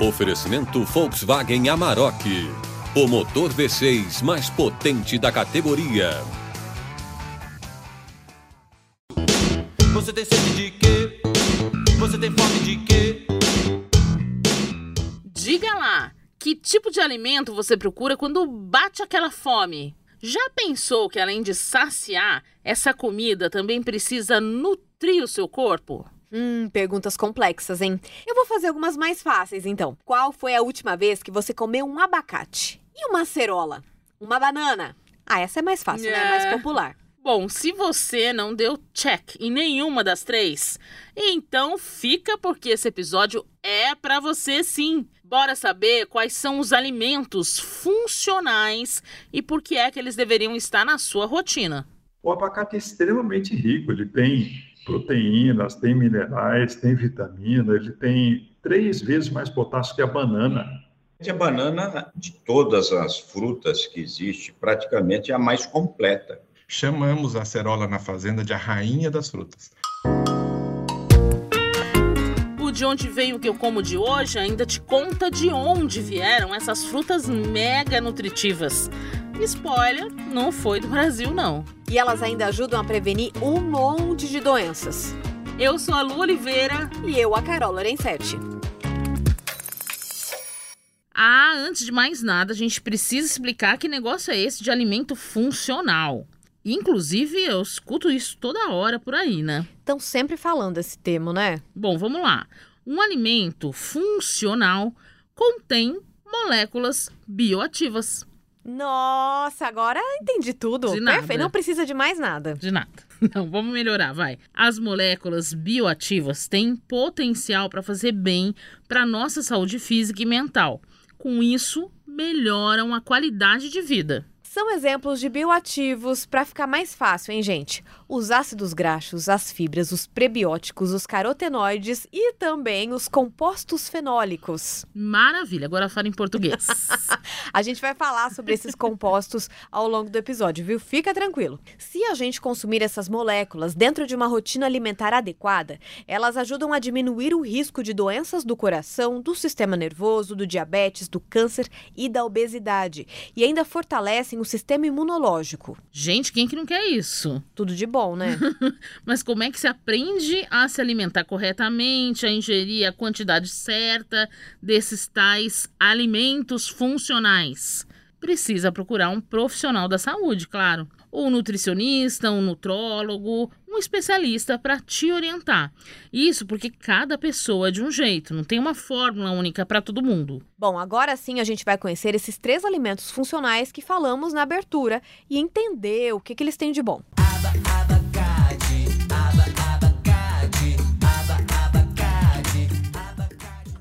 Oferecimento Volkswagen Amarok. O motor V6 mais potente da categoria. Você tem sede de quê? Você tem fome de quê? Diga lá, que tipo de alimento você procura quando bate aquela fome? Já pensou que além de saciar, essa comida também precisa nutrir o seu corpo? Hum, perguntas complexas, hein? Eu vou fazer algumas mais fáceis, então. Qual foi a última vez que você comeu um abacate? E uma acerola? Uma banana? Ah, essa é mais fácil, né? É. Mais popular. Bom, se você não deu check em nenhuma das três, então fica porque esse episódio é pra você sim. Bora saber quais são os alimentos funcionais e por que é que eles deveriam estar na sua rotina. O abacate é extremamente rico, ele tem proteínas, tem minerais, tem vitamina, ele tem três vezes mais potássio que a banana. A banana, de todas as frutas que existe, praticamente é a mais completa. Chamamos a acerola na fazenda de a rainha das frutas. O de onde veio o que eu como de hoje ainda te conta de onde vieram essas frutas mega nutritivas. Spoiler, não foi do Brasil não. E elas ainda ajudam a prevenir um monte de doenças. Eu sou a Lu Oliveira. E eu, a Carol Lorenzetti. Ah, antes de mais nada, a gente precisa explicar que negócio é esse de alimento funcional. Inclusive, eu escuto isso toda hora por aí, né? Estão sempre falando esse termo, né? Bom, vamos lá. Um alimento funcional contém moléculas bioativas. Nossa, agora entendi tudo. De nada. Perfeito, não precisa de mais nada. De nada. Não, vamos melhorar, vai. As moléculas bioativas têm potencial para fazer bem para nossa saúde física e mental. Com isso, melhoram a qualidade de vida. São exemplos de bioativos para ficar mais fácil, hein, gente? Os ácidos graxos, as fibras, os prebióticos, os carotenoides e também os compostos fenólicos. Maravilha, agora fala em português. A gente vai falar sobre esses compostos ao longo do episódio, viu? Fica tranquilo. Se a gente consumir essas moléculas dentro de uma rotina alimentar adequada, elas ajudam a diminuir o risco de doenças do coração, do sistema nervoso, do diabetes, do câncer e da obesidade. E ainda fortalecem o sistema imunológico. Gente, quem que não quer isso? Tudo de bom, né? Mas como é que se aprende a se alimentar corretamente, a ingerir a quantidade certa desses tais alimentos funcionais? Precisa procurar um profissional da saúde, claro. Um nutricionista, um nutrólogo, um especialista para te orientar. Isso porque cada pessoa é de um jeito, não tem uma fórmula única para todo mundo. Bom, agora sim a gente vai conhecer esses três alimentos funcionais que falamos na abertura e entender o que, que eles têm de bom.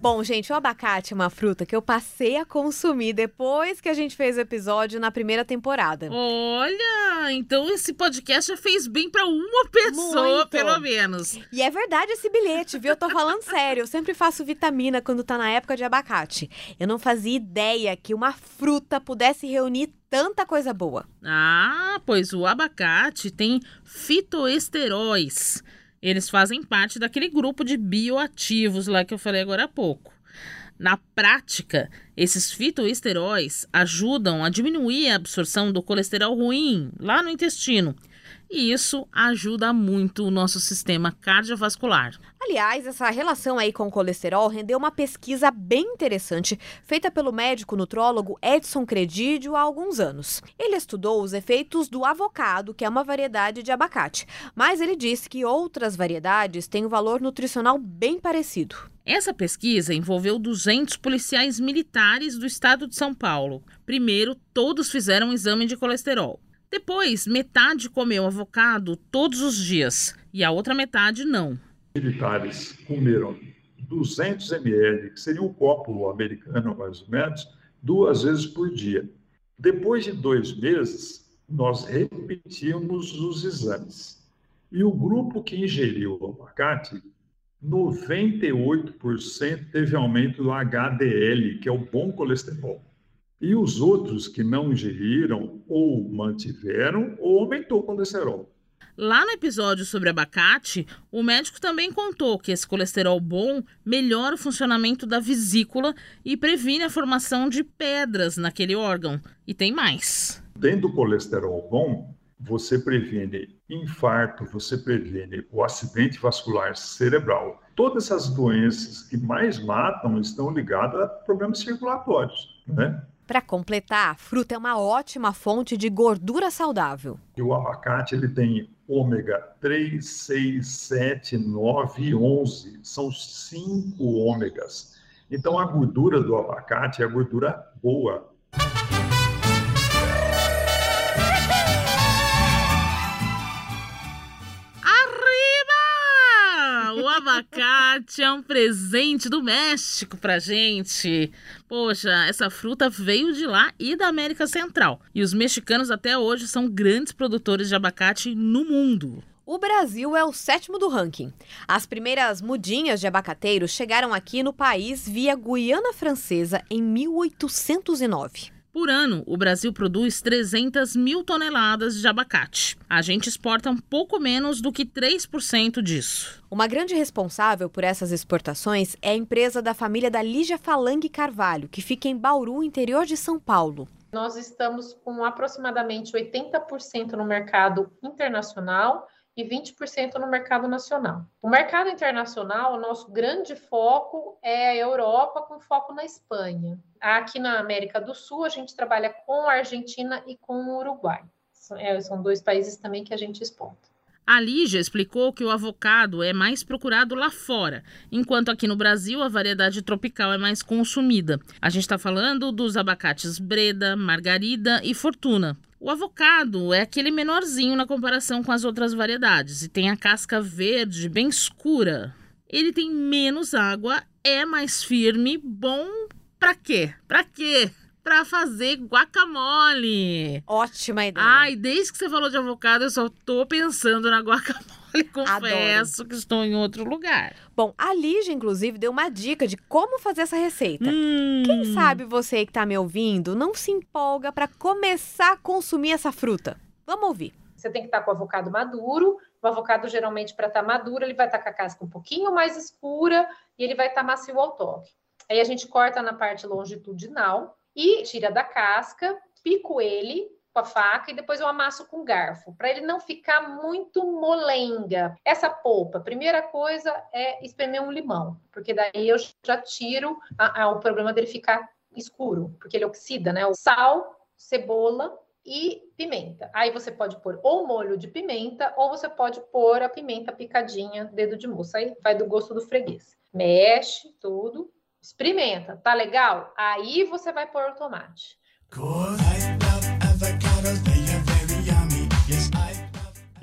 Bom, gente, o abacate é uma fruta que eu passei a consumir depois que a gente fez o episódio na primeira temporada. Olha, então esse podcast já fez bem para uma pessoa, Muito. pelo menos. E é verdade esse bilhete, viu? Eu tô falando sério. Eu sempre faço vitamina quando tá na época de abacate. Eu não fazia ideia que uma fruta pudesse reunir tanta coisa boa. Ah, pois o abacate tem fitoesteróis. Eles fazem parte daquele grupo de bioativos lá que eu falei agora há pouco. Na prática, esses fitoesteróis ajudam a diminuir a absorção do colesterol ruim lá no intestino. E isso ajuda muito o nosso sistema cardiovascular. Aliás, essa relação aí com o colesterol rendeu uma pesquisa bem interessante feita pelo médico nutrólogo Edson Credidio há alguns anos. Ele estudou os efeitos do avocado, que é uma variedade de abacate, mas ele disse que outras variedades têm um valor nutricional bem parecido. Essa pesquisa envolveu 200 policiais militares do estado de São Paulo. Primeiro, todos fizeram um exame de colesterol. Depois, metade comeu avocado todos os dias e a outra metade não. Militares comeram 200 ml, que seria um copo americano mais ou menos, duas vezes por dia. Depois de dois meses, nós repetimos os exames. E o grupo que ingeriu o abacate, 98% teve aumento do HDL, que é o bom colesterol. E os outros que não ingeriram ou mantiveram ou aumentou o colesterol. Lá no episódio sobre abacate, o médico também contou que esse colesterol bom melhora o funcionamento da vesícula e previne a formação de pedras naquele órgão. E tem mais. Tendo colesterol bom, você previne infarto, você previne o acidente vascular cerebral. Todas essas doenças que mais matam estão ligadas a problemas circulatórios, né? Para completar, a fruta é uma ótima fonte de gordura saudável. E o abacate ele tem ômega 3, 6, 7, 9 e 11. São cinco ômegas. Então a gordura do abacate é a gordura boa. Abacate é um presente do México pra gente. Poxa, essa fruta veio de lá e da América Central. E os mexicanos até hoje são grandes produtores de abacate no mundo. O Brasil é o sétimo do ranking. As primeiras mudinhas de abacateiros chegaram aqui no país via Guiana Francesa em 1809. Por ano, o Brasil produz 300 mil toneladas de abacate. A gente exporta um pouco menos do que 3% disso. Uma grande responsável por essas exportações é a empresa da família da Lígia Falangue Carvalho, que fica em Bauru, interior de São Paulo. Nós estamos com aproximadamente 80% no mercado internacional e 20% no mercado nacional. O mercado internacional, o nosso grande foco é a Europa, com foco na Espanha. Aqui na América do Sul, a gente trabalha com a Argentina e com o Uruguai. É, são dois países também que a gente exporta. A Lígia explicou que o avocado é mais procurado lá fora, enquanto aqui no Brasil a variedade tropical é mais consumida. A gente está falando dos abacates Breda, Margarida e Fortuna. O avocado é aquele menorzinho na comparação com as outras variedades e tem a casca verde bem escura. Ele tem menos água, é mais firme, bom pra quê? Pra quê? Pra fazer guacamole. Ótima ideia. Ai, desde que você falou de avocado, eu só tô pensando na guacamole. Confesso que estou em outro lugar. Bom, a Lígia, inclusive, deu uma dica de como fazer essa receita. Hum. Quem sabe você que tá me ouvindo não se empolga para começar a consumir essa fruta? Vamos ouvir. Você tem que estar com o avocado maduro. O avocado, geralmente, para estar maduro, ele vai estar com a casca um pouquinho mais escura e ele vai estar macio ao toque. Aí a gente corta na parte longitudinal e tira da casca, pico ele com a faca e depois eu amasso com garfo, para ele não ficar muito molenga. Essa polpa, primeira coisa é espremer um limão, porque daí eu já tiro a, a, o problema dele ficar escuro, porque ele oxida, né? O sal, cebola e pimenta. Aí você pode pôr ou molho de pimenta ou você pode pôr a pimenta picadinha, dedo de moça. Aí vai do gosto do freguês. Mexe tudo, experimenta, tá legal? Aí você vai pôr o tomate.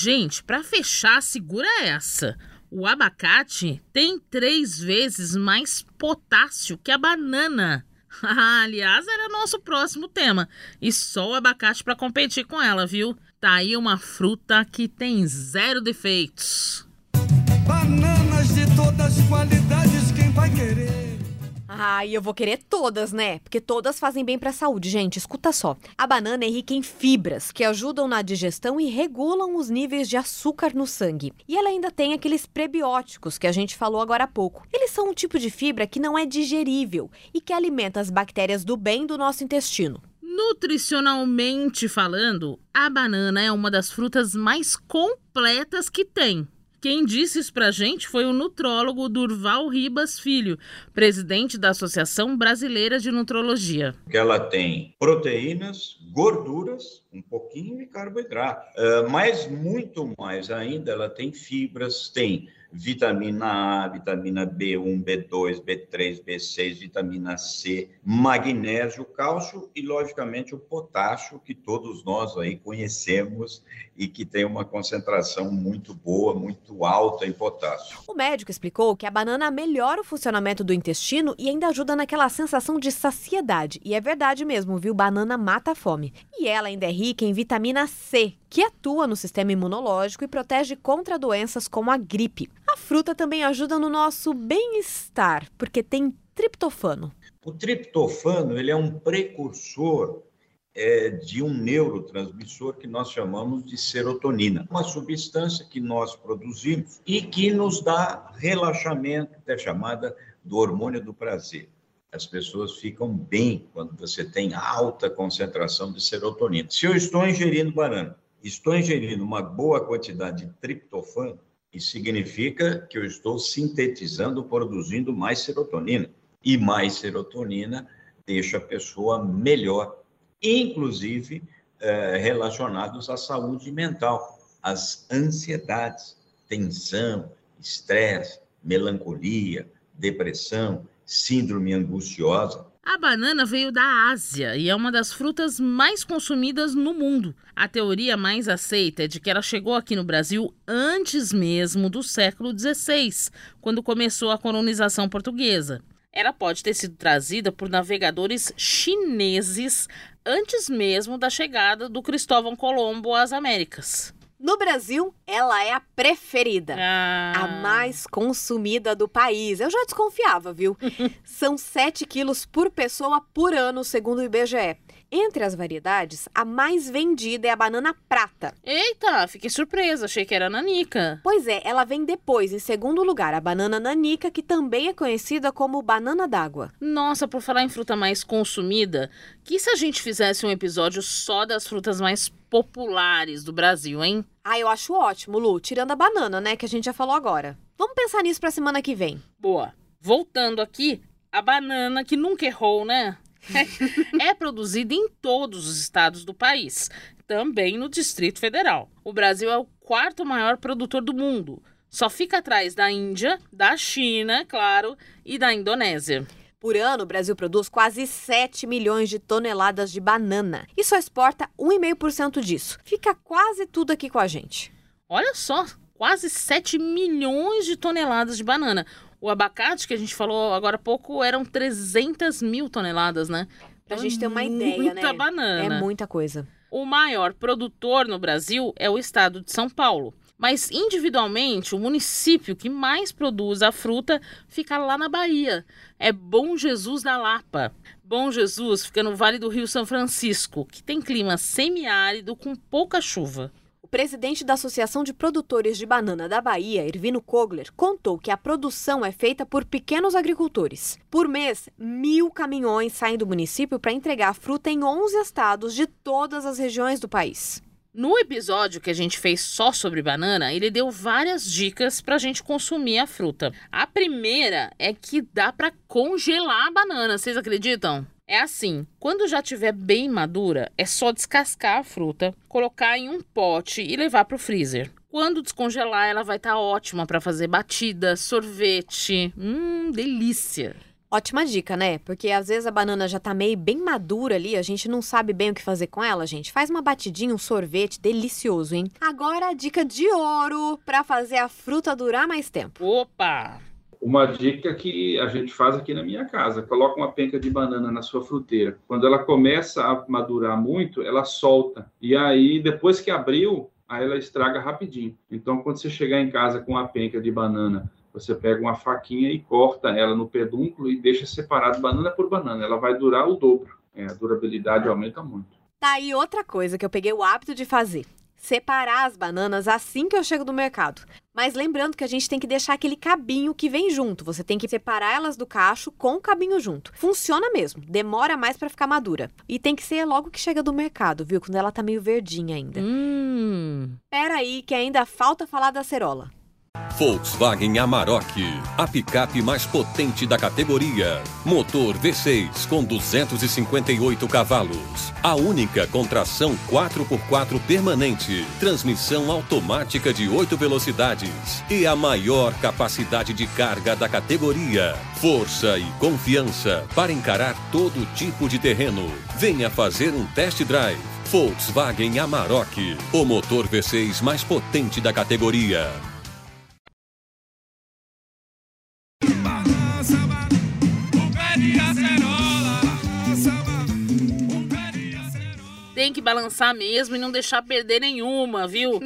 Gente, para fechar, segura essa. O abacate tem três vezes mais potássio que a banana. Aliás, era nosso próximo tema. E só o abacate para competir com ela, viu? Tá aí uma fruta que tem zero defeitos. Bananas de todas qualidades, vai querer? E eu vou querer todas, né? Porque todas fazem bem para a saúde, gente. Escuta só. A banana é rica em fibras, que ajudam na digestão e regulam os níveis de açúcar no sangue. E ela ainda tem aqueles prebióticos que a gente falou agora há pouco. Eles são um tipo de fibra que não é digerível e que alimenta as bactérias do bem do nosso intestino. Nutricionalmente falando, a banana é uma das frutas mais completas que tem. Quem disse isso pra gente foi o nutrólogo Durval Ribas Filho, presidente da Associação Brasileira de Nutrologia. Ela tem proteínas, gorduras, um pouquinho e carboidrato. Uh, mas muito mais ainda, ela tem fibras, tem vitamina A, vitamina B1, B2, B3, B6, vitamina C, magnésio, cálcio e, logicamente, o potássio, que todos nós aí conhecemos e que tem uma concentração muito boa, muito alta em potássio. O médico explicou que a banana melhora o funcionamento do intestino e ainda ajuda naquela sensação de saciedade. E é verdade mesmo, viu? Banana mata a fome. E ela ainda é rica em vitamina C, que atua no sistema imunológico e protege contra doenças como a gripe. A fruta também ajuda no nosso bem-estar, porque tem triptofano. O triptofano ele é um precursor é de um neurotransmissor que nós chamamos de serotonina, uma substância que nós produzimos e que nos dá relaxamento, é chamada do hormônio do prazer. As pessoas ficam bem quando você tem alta concentração de serotonina. Se eu estou ingerindo banana, estou ingerindo uma boa quantidade de triptofano, isso significa que eu estou sintetizando, produzindo mais serotonina. E mais serotonina deixa a pessoa melhor, inclusive eh, relacionados à saúde mental, às ansiedades, tensão, estresse, melancolia, depressão, síndrome angustiosa. A banana veio da Ásia e é uma das frutas mais consumidas no mundo. A teoria mais aceita é de que ela chegou aqui no Brasil antes mesmo do século XVI, quando começou a colonização portuguesa. Ela pode ter sido trazida por navegadores chineses antes mesmo da chegada do Cristóvão Colombo às Américas. No Brasil, ela é a preferida. Ah. A mais consumida do país. Eu já desconfiava, viu? São 7 quilos por pessoa por ano, segundo o IBGE. Entre as variedades, a mais vendida é a banana prata. Eita, fiquei surpresa, achei que era nanica. Pois é, ela vem depois, em segundo lugar, a banana nanica, que também é conhecida como banana d'água. Nossa, por falar em fruta mais consumida, que se a gente fizesse um episódio só das frutas mais populares do Brasil, hein? Ah, eu acho ótimo, Lu, tirando a banana, né, que a gente já falou agora. Vamos pensar nisso pra semana que vem. Boa. Voltando aqui, a banana que nunca errou, né? é produzida em todos os estados do país, também no Distrito Federal. O Brasil é o quarto maior produtor do mundo. Só fica atrás da Índia, da China, claro, e da Indonésia. Por ano, o Brasil produz quase 7 milhões de toneladas de banana e só exporta 1,5% disso. Fica quase tudo aqui com a gente. Olha só, quase 7 milhões de toneladas de banana. O abacate, que a gente falou agora há pouco, eram 300 mil toneladas, né? Pra gente ter uma ideia, né? Muita banana. É muita coisa. O maior produtor no Brasil é o estado de São Paulo. Mas individualmente, o município que mais produz a fruta fica lá na Bahia. É Bom Jesus da Lapa. Bom Jesus fica no Vale do Rio São Francisco, que tem clima semiárido com pouca chuva. O presidente da Associação de Produtores de Banana da Bahia, Irvino Kogler, contou que a produção é feita por pequenos agricultores. Por mês, mil caminhões saem do município para entregar fruta em 11 estados de todas as regiões do país. No episódio que a gente fez só sobre banana, ele deu várias dicas para a gente consumir a fruta. A primeira é que dá para congelar a banana, vocês acreditam? É assim, quando já estiver bem madura, é só descascar a fruta, colocar em um pote e levar para o freezer. Quando descongelar, ela vai estar tá ótima para fazer batida, sorvete. Hum, delícia. Ótima dica, né? Porque às vezes a banana já tá meio bem madura ali, a gente não sabe bem o que fazer com ela, gente. Faz uma batidinha, um sorvete delicioso, hein? Agora a dica de ouro para fazer a fruta durar mais tempo. Opa! Uma dica que a gente faz aqui na minha casa: coloca uma penca de banana na sua fruteira. Quando ela começa a madurar muito, ela solta. E aí, depois que abriu, aí ela estraga rapidinho. Então, quando você chegar em casa com uma penca de banana você pega uma faquinha e corta ela no pedúnculo e deixa separado banana por banana. Ela vai durar o dobro. É, a durabilidade aumenta muito. Tá aí outra coisa que eu peguei o hábito de fazer. Separar as bananas assim que eu chego do mercado. Mas lembrando que a gente tem que deixar aquele cabinho que vem junto. Você tem que separar elas do cacho com o cabinho junto. Funciona mesmo. Demora mais para ficar madura. E tem que ser logo que chega do mercado, viu? Quando ela tá meio verdinha ainda. Hum. Pera aí que ainda falta falar da cerola. Volkswagen Amarok, a picape mais potente da categoria. Motor V6 com 258 cavalos. A única com tração 4x4 permanente. Transmissão automática de 8 velocidades. E a maior capacidade de carga da categoria. Força e confiança para encarar todo tipo de terreno. Venha fazer um test drive. Volkswagen Amarok, o motor V6 mais potente da categoria. Tem que balançar mesmo e não deixar perder nenhuma, viu?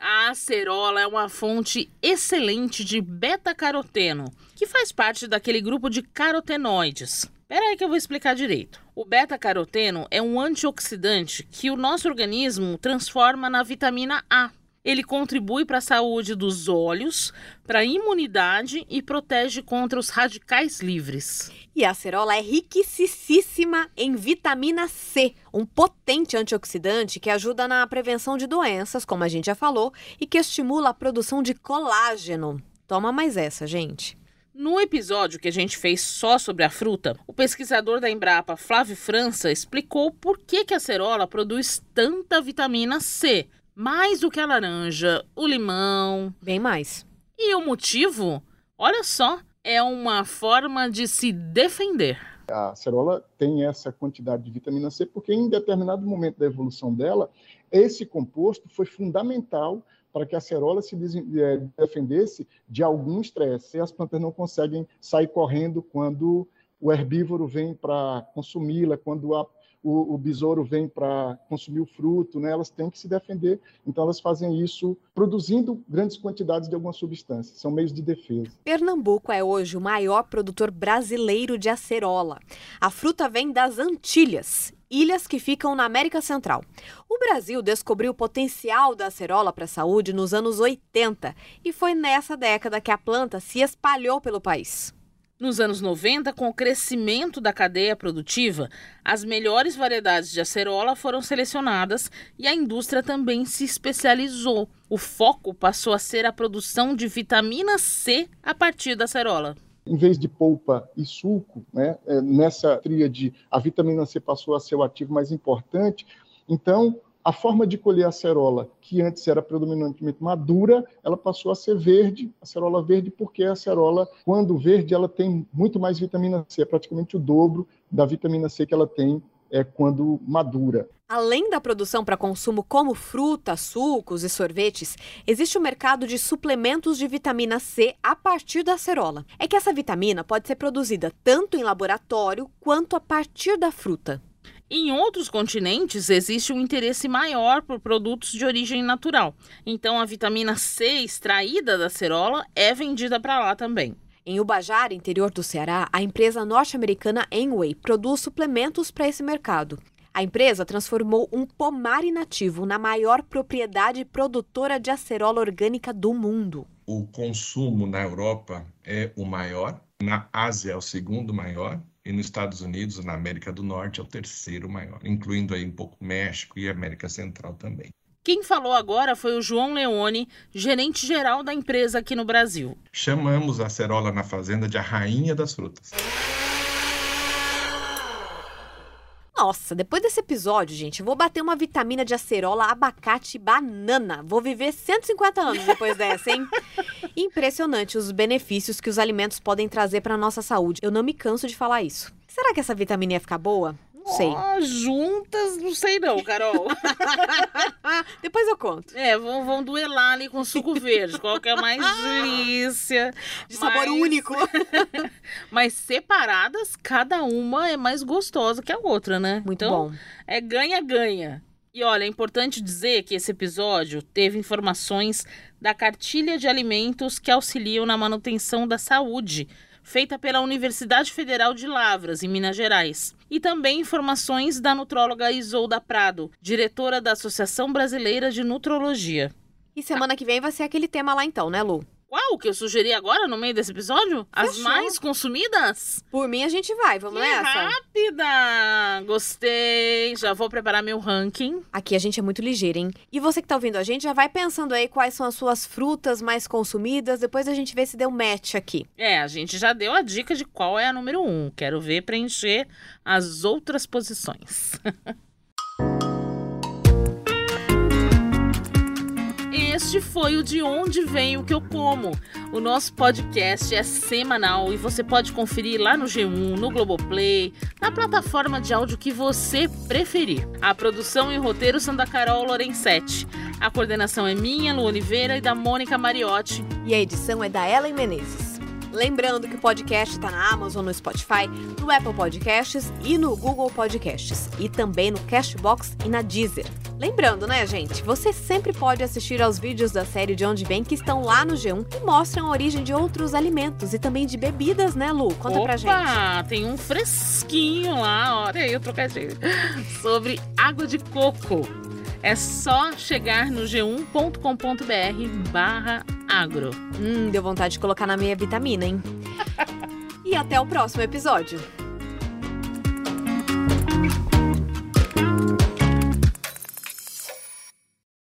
A acerola é uma fonte excelente de beta-caroteno, que faz parte daquele grupo de carotenoides. Pera aí que eu vou explicar direito. O beta-caroteno é um antioxidante que o nosso organismo transforma na vitamina A. Ele contribui para a saúde dos olhos, para a imunidade e protege contra os radicais livres. E a acerola é riquíssima em vitamina C, um potente antioxidante que ajuda na prevenção de doenças, como a gente já falou, e que estimula a produção de colágeno. Toma mais essa, gente. No episódio que a gente fez só sobre a fruta, o pesquisador da Embrapa, Flávio França, explicou por que, que a acerola produz tanta vitamina C, mais do que a laranja, o limão. Bem mais. E o motivo? Olha só, é uma forma de se defender. A acerola tem essa quantidade de vitamina C porque em determinado momento da evolução dela, esse composto foi fundamental para que a acerola se eh, defendesse de algum estresse. E as plantas não conseguem sair correndo quando o herbívoro vem para consumi-la, quando a, o, o, besouro vem para consumir o fruto, né? elas têm que se defender. Então, elas fazem isso produzindo grandes quantidades de alguma substância. São meios de defesa. Pernambuco é hoje o maior produtor brasileiro de acerola. A fruta vem das Antilhas ilhas que ficam na América Central. O Brasil descobriu o potencial da acerola para a saúde nos anos 80 e foi nessa década que a planta se espalhou pelo país. Nos anos 90, com o crescimento da cadeia produtiva, as melhores variedades de acerola foram selecionadas e a indústria também se especializou. O foco passou a ser a produção de vitamina C a partir da acerola em vez de polpa e suco, né, é, nessa tríade, a vitamina C passou a ser o ativo mais importante. Então, a forma de colher a acerola, que antes era predominantemente madura, ela passou a ser verde, acerola verde, porque a acerola, quando verde, ela tem muito mais vitamina C, é praticamente o dobro da vitamina C que ela tem é, quando madura. Além da produção para consumo como fruta, sucos e sorvetes, existe o um mercado de suplementos de vitamina C a partir da acerola. É que essa vitamina pode ser produzida tanto em laboratório quanto a partir da fruta. Em outros continentes existe um interesse maior por produtos de origem natural. Então a vitamina C extraída da acerola é vendida para lá também. Em Ubajara, interior do Ceará, a empresa norte-americana Enway produz suplementos para esse mercado. A empresa transformou um pomar inativo na maior propriedade produtora de acerola orgânica do mundo. O consumo na Europa é o maior, na Ásia é o segundo maior e nos Estados Unidos, na América do Norte, é o terceiro maior, incluindo aí um pouco México e América Central também. Quem falou agora foi o João Leone, gerente geral da empresa aqui no Brasil. Chamamos a acerola na fazenda de a rainha das frutas. Nossa, depois desse episódio, gente, eu vou bater uma vitamina de acerola, abacate e banana. Vou viver 150 anos depois dessa, hein? Impressionante os benefícios que os alimentos podem trazer para nossa saúde. Eu não me canso de falar isso. Será que essa vitamina ia ficar boa? sei. Oh, juntas, não sei não, Carol. Depois eu conto. É, vão, vão duelar ali com suco verde. Qual que é mais delícia. De sabor mas... único. Mas separadas, cada uma é mais gostosa que a outra, né? Muito então, bom. É ganha-ganha. E olha, é importante dizer que esse episódio teve informações da cartilha de alimentos que auxiliam na manutenção da saúde feita pela Universidade Federal de Lavras, em Minas Gerais. E também informações da nutróloga Isolda Prado, diretora da Associação Brasileira de Nutrologia. E semana que vem vai ser aquele tema lá então, né, Lu? Qual que eu sugeri agora no meio desse episódio? Fechou. As mais consumidas? Por mim a gente vai, vamos que nessa? rápida! Gostei, já vou preparar meu ranking. Aqui a gente é muito ligeiro, hein? E você que tá ouvindo a gente, já vai pensando aí quais são as suas frutas mais consumidas, depois a gente vê se deu match aqui. É, a gente já deu a dica de qual é a número um. Quero ver preencher as outras posições. Este foi o De Onde Vem o Que Eu Como. O nosso podcast é semanal e você pode conferir lá no G1, no Globoplay, na plataforma de áudio que você preferir. A produção e o roteiro são da Carol Lorenzetti. A coordenação é minha, Lu Oliveira e da Mônica Mariotti. E a edição é da Ellen Menezes. Lembrando que o podcast está na Amazon, no Spotify, no Apple Podcasts e no Google Podcasts. E também no Cashbox e na Deezer. Lembrando, né, gente? Você sempre pode assistir aos vídeos da série De Onde Vem que estão lá no G1 e mostram a origem de outros alimentos e também de bebidas, né, Lu? Conta Opa, pra gente. tem um fresquinho lá, olha aí o trocadilho, sobre água de coco. É só chegar no g1.com.br barra agro. Hum, deu vontade de colocar na meia vitamina, hein? e até o próximo episódio.